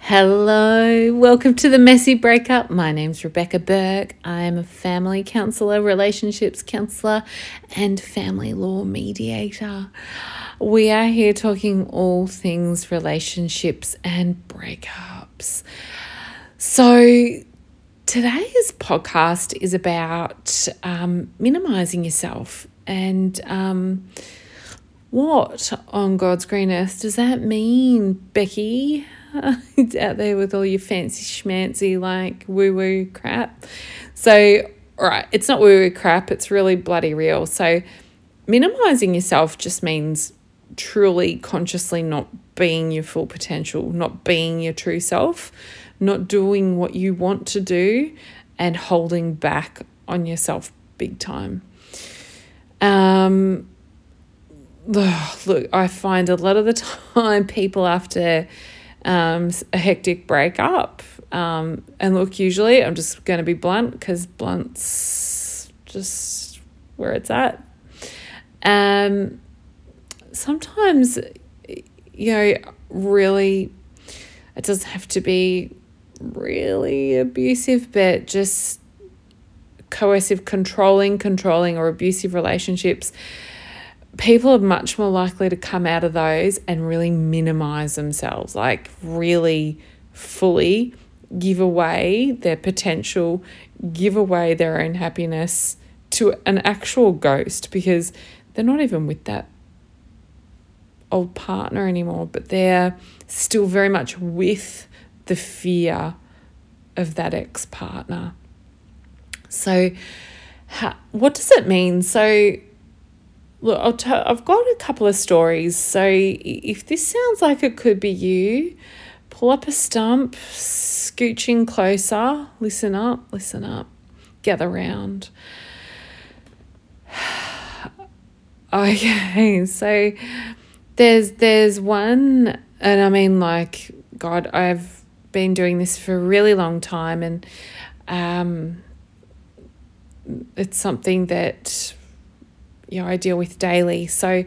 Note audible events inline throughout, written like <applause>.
Hello, welcome to the Messy Breakup. My name's Rebecca Burke. I am a family counselor, relationships counselor, and family law mediator. We are here talking all things relationships and breakups. So, today's podcast is about um, minimizing yourself and um, what on God's green earth does that mean, Becky? <laughs> out there with all your fancy schmancy like woo woo crap. So, all right, it's not woo woo crap, it's really bloody real. So, minimizing yourself just means truly consciously not being your full potential, not being your true self, not doing what you want to do, and holding back on yourself big time. Um, <sighs> look, I find a lot of the <laughs> time people after um, a hectic breakup. Um, and look, usually I'm just going to be blunt because blunt's just where it's at. Um, sometimes, you know, really, it doesn't have to be really abusive, but just coercive, controlling, controlling, or abusive relationships people are much more likely to come out of those and really minimize themselves, like really fully give away their potential, give away their own happiness to an actual ghost because they're not even with that old partner anymore, but they're still very much with the fear of that ex partner. So, how, what does it mean? So, Look, I'll t- I've got a couple of stories. So if this sounds like it could be you, pull up a stump, scooching closer, listen up, listen up, gather round. <sighs> okay, so there's there's one, and I mean like God, I've been doing this for a really long time, and um, it's something that you know I deal with daily. So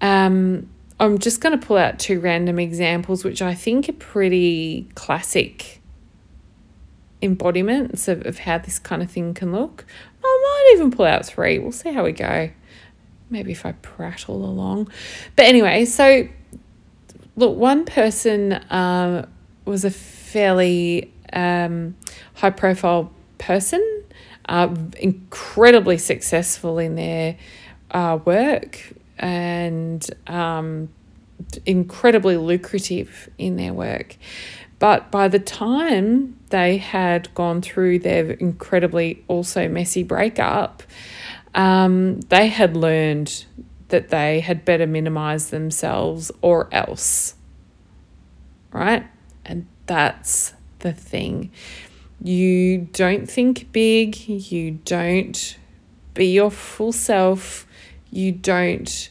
um, I'm just going to pull out two random examples, which I think are pretty classic embodiments of, of how this kind of thing can look. I might even pull out three. We'll see how we go. Maybe if I prattle along. But anyway, so look, one person uh, was a fairly um, high profile person, uh, incredibly successful in their uh, work and um, incredibly lucrative in their work. But by the time they had gone through their incredibly also messy breakup, um, they had learned that they had better minimize themselves or else. Right? And that's the thing. You don't think big, you don't be your full self you don't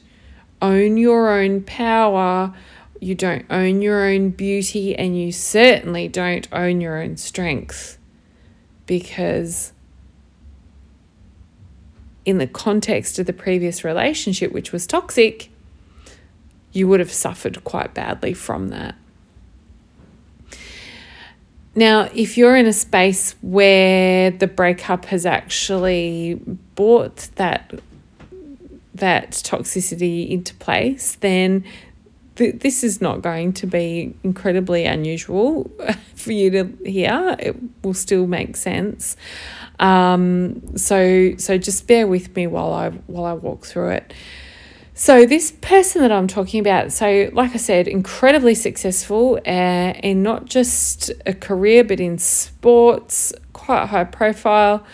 own your own power, you don't own your own beauty, and you certainly don't own your own strength because. In the context of the previous relationship, which was toxic, you would have suffered quite badly from that. Now, if you're in a space where the breakup has actually brought that that toxicity into place, then th- this is not going to be incredibly unusual <laughs> for you to hear. It will still make sense. Um, so so just bear with me while I while I walk through it. So this person that I'm talking about, so like I said, incredibly successful uh, in not just a career but in sports, quite high profile,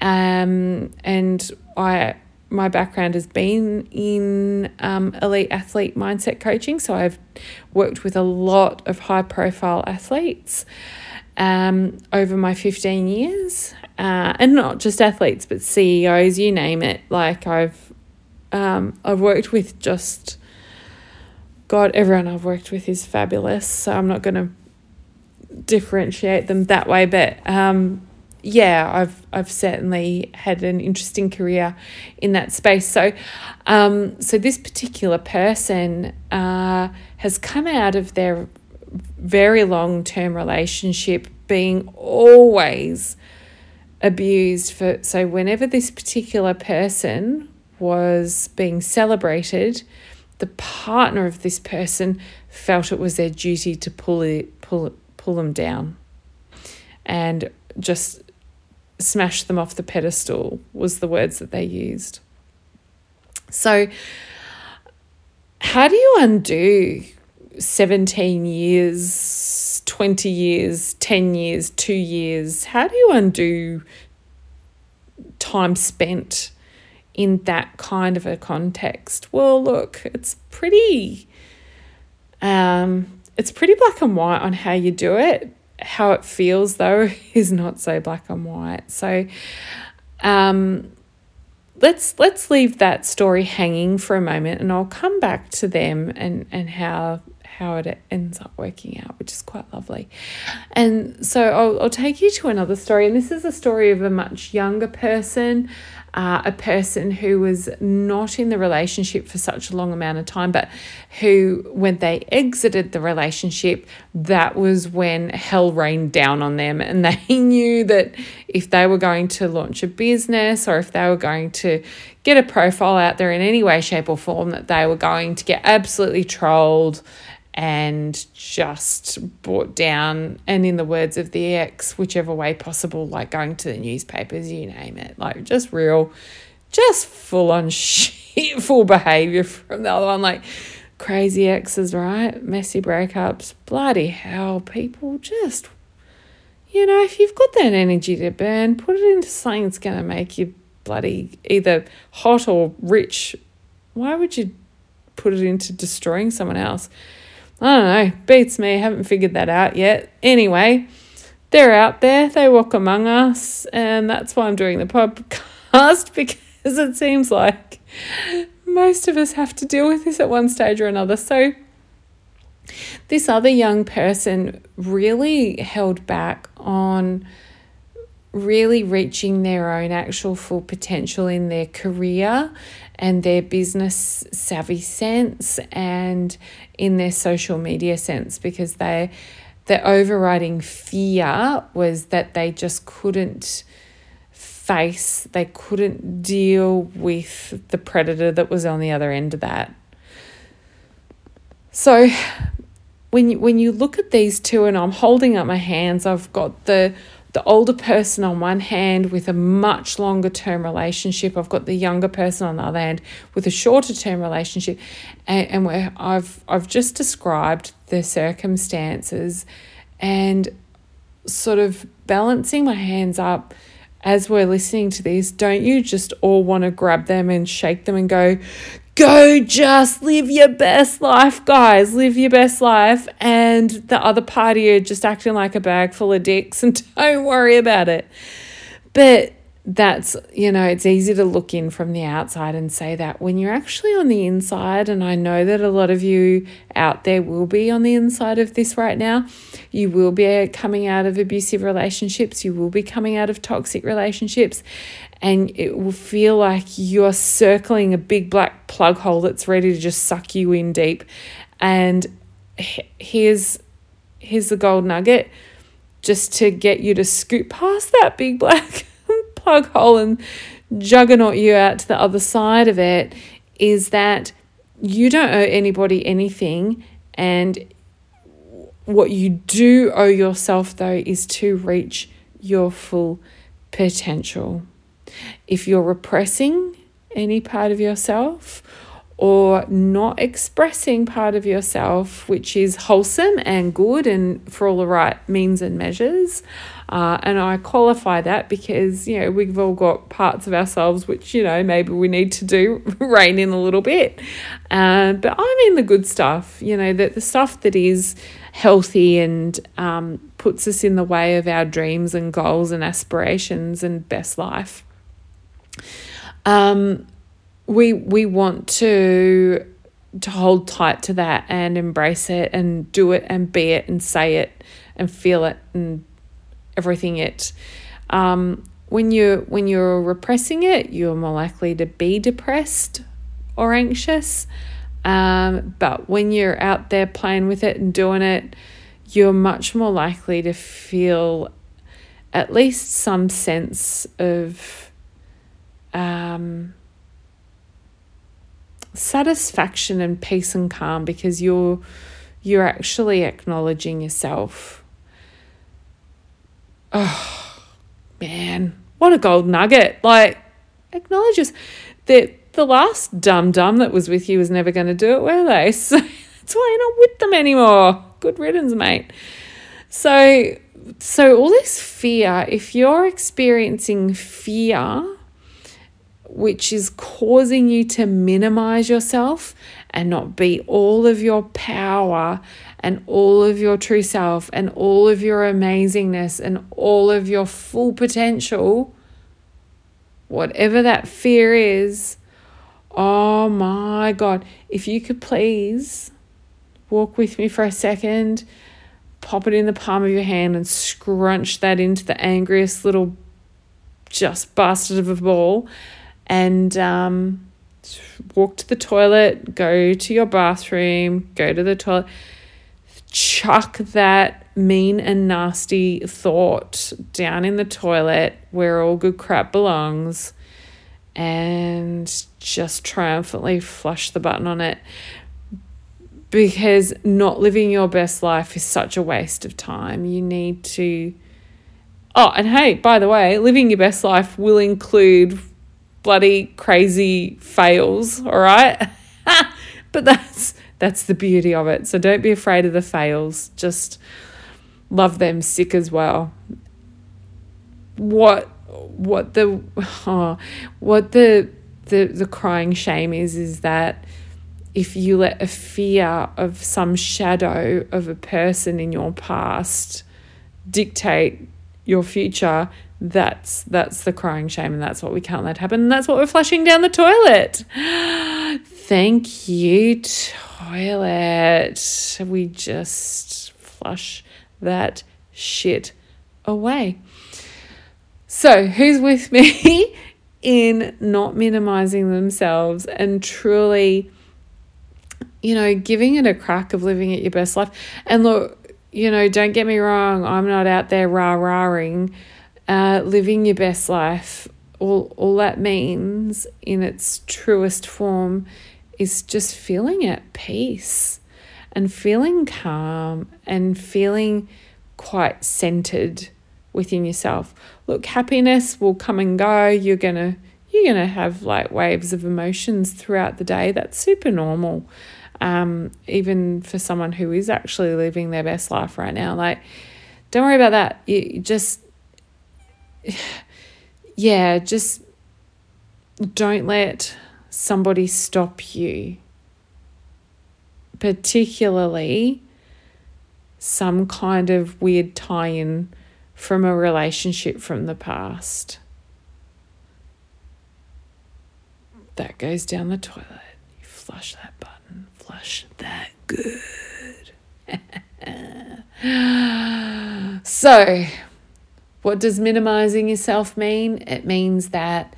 um, and I my background has been in um, elite athlete mindset coaching. So I've worked with a lot of high profile athletes um, over my 15 years. Uh, and not just athletes, but CEOs, you name it. Like I've, um, I've worked with just, God, everyone I've worked with is fabulous. So I'm not going to differentiate them that way. But um, yeah, I've I've certainly had an interesting career in that space. So, um, so this particular person uh, has come out of their very long term relationship being always abused for so whenever this particular person was being celebrated the partner of this person felt it was their duty to pull it pull pull them down and just smash them off the pedestal was the words that they used so how do you undo 17 years, 20 years, 10 years, two years? How do you undo time spent in that kind of a context? Well, look, it's pretty. Um, it's pretty black and white on how you do it. How it feels, though, <laughs> is not so black and white. So, um, let's let's leave that story hanging for a moment and I'll come back to them and and how how it ends up working out, which is quite lovely. And so I'll, I'll take you to another story, and this is a story of a much younger person uh, a person who was not in the relationship for such a long amount of time, but who, when they exited the relationship, that was when hell rained down on them. And they <laughs> knew that if they were going to launch a business or if they were going to get a profile out there in any way, shape, or form, that they were going to get absolutely trolled and just brought down, and in the words of the ex, whichever way possible, like going to the newspapers, you name it, like just real, just full on <laughs> shitful behavior from the other one, like crazy exes, right? Messy breakups, bloody hell, people just, you know, if you've got that energy to burn, put it into something that's going to make you bloody either hot or rich. Why would you put it into destroying someone else? I don't know, beats me, haven't figured that out yet. Anyway, they're out there, they walk among us, and that's why I'm doing the podcast <laughs> because it seems like most of us have to deal with this at one stage or another. So, this other young person really held back on really reaching their own actual full potential in their career and their business savvy sense and in their social media sense because they the overriding fear was that they just couldn't face they couldn't deal with the predator that was on the other end of that. So when you, when you look at these two and I'm holding up my hands I've got the the older person on one hand with a much longer term relationship. I've got the younger person on the other hand with a shorter term relationship. And, and where I've I've just described the circumstances and sort of balancing my hands up as we're listening to this, don't you just all want to grab them and shake them and go, go just live your best life, guys. Live your best life. And the other party are just acting like a bag full of dicks and <laughs> don't worry about it. But that's, you know, it's easy to look in from the outside and say that when you're actually on the inside, and I know that a lot of you out there will be on the inside of this right now, you will be coming out of abusive relationships, you will be coming out of toxic relationships, and it will feel like you're circling a big black plug hole that's ready to just suck you in deep. And here's here's the gold nugget just to get you to scoot past that big black plug hole and juggernaut you out to the other side of it is that you don't owe anybody anything and what you do owe yourself though is to reach your full potential. If you're repressing any part of yourself or not expressing part of yourself, which is wholesome and good and for all the right means and measures. Uh, and I qualify that because, you know, we've all got parts of ourselves which, you know, maybe we need to do <laughs> rein in a little bit. Uh, but I mean the good stuff, you know, that the stuff that is healthy and um, puts us in the way of our dreams and goals and aspirations and best life um, we we want to to hold tight to that and embrace it and do it and be it and say it and feel it and everything it. Um, when you when you're repressing it, you're more likely to be depressed or anxious. Um, but when you're out there playing with it and doing it, you're much more likely to feel at least some sense of um, satisfaction and peace and calm because you're you're actually acknowledging yourself. Oh man, what a gold nugget! Like acknowledges that the last dum dum that was with you was never going to do it, were they? <laughs> So that's why you're not with them anymore. Good riddance, mate. So, so all this fear, if you're experiencing fear, which is causing you to minimize yourself and not be all of your power and all of your true self and all of your amazingness and all of your full potential, whatever that fear is, oh my God, if you could please walk with me for a second, pop it in the palm of your hand and scrunch that into the angriest little just bastard of a ball and um, walk to the toilet, go to your bathroom, go to the toilet, chuck that mean and nasty thought down in the toilet where all good crap belongs and just triumphantly flush the button on it because not living your best life is such a waste of time. You need to. Oh, and hey, by the way, living your best life will include bloody crazy fails, all right? <laughs> but that's that's the beauty of it. So don't be afraid of the fails. Just love them sick as well. What what the <laughs> oh, what the the the crying shame is is that if you let a fear of some shadow of a person in your past dictate your future, that's that's the crying shame and that's what we can't let happen. And that's what we're flushing down the toilet. <gasps> Thank you, toilet. We just flush that shit away. So, who's with me <laughs> in not minimizing themselves and truly you know, giving it a crack of living at your best life. And look, you know, don't get me wrong, I'm not out there rah rahing. Uh, living your best life, all, all that means in its truest form is just feeling at peace and feeling calm and feeling quite centered within yourself. Look, happiness will come and go. You're going to you're going to have like waves of emotions throughout the day. That's super normal um, even for someone who is actually living their best life right now. Like, don't worry about that. You just, <sighs> yeah, just don't let somebody stop you, particularly some kind of weird tie in from a relationship from the past. That goes down the toilet. You flush that button flush that good. <laughs> so, what does minimizing yourself mean? It means that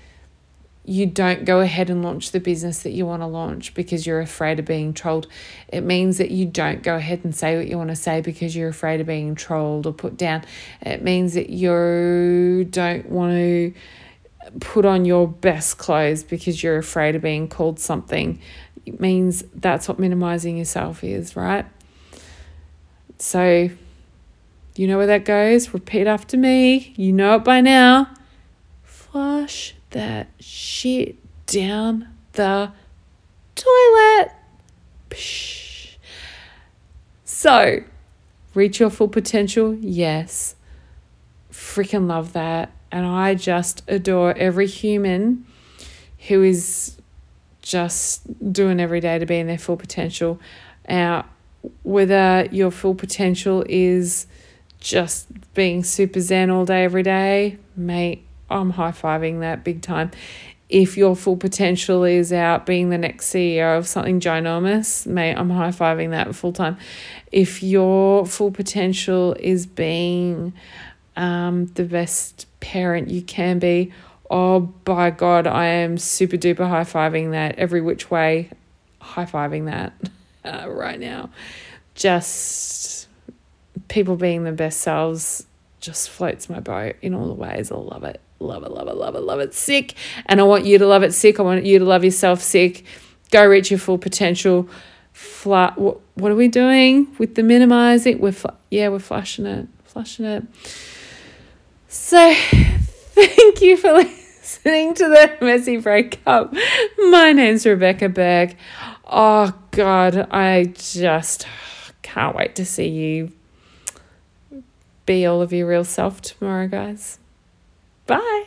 you don't go ahead and launch the business that you want to launch because you're afraid of being trolled. It means that you don't go ahead and say what you want to say because you're afraid of being trolled or put down. It means that you don't want to put on your best clothes because you're afraid of being called something it means that's what minimizing yourself is, right? So, you know where that goes? Repeat after me. You know it by now. Flush that shit down the toilet. Psh. So, reach your full potential? Yes. Freaking love that. And I just adore every human who is just doing every day to be in their full potential. Now, whether your full potential is just being super zen all day, every day, mate, I'm high fiving that big time. If your full potential is out being the next CEO of something ginormous, mate, I'm high fiving that full time. If your full potential is being um, the best parent you can be, oh, by God, I am super duper high fiving that every which way, high fiving that <laughs> uh, right now. Just people being their best selves just floats my boat in all the ways. I love it. Love it, love it, love it, love it. Sick. And I want you to love it sick. I want you to love yourself sick. Go reach your full potential. Flat. What, what are we doing with the minimizing? We're fl- yeah, we're flushing it, flushing it. So, <laughs> thank you for <laughs> listening to the messy breakup. My name's Rebecca Berg. Oh God, I just can't wait to see you be all of your real self tomorrow, guys. Bye.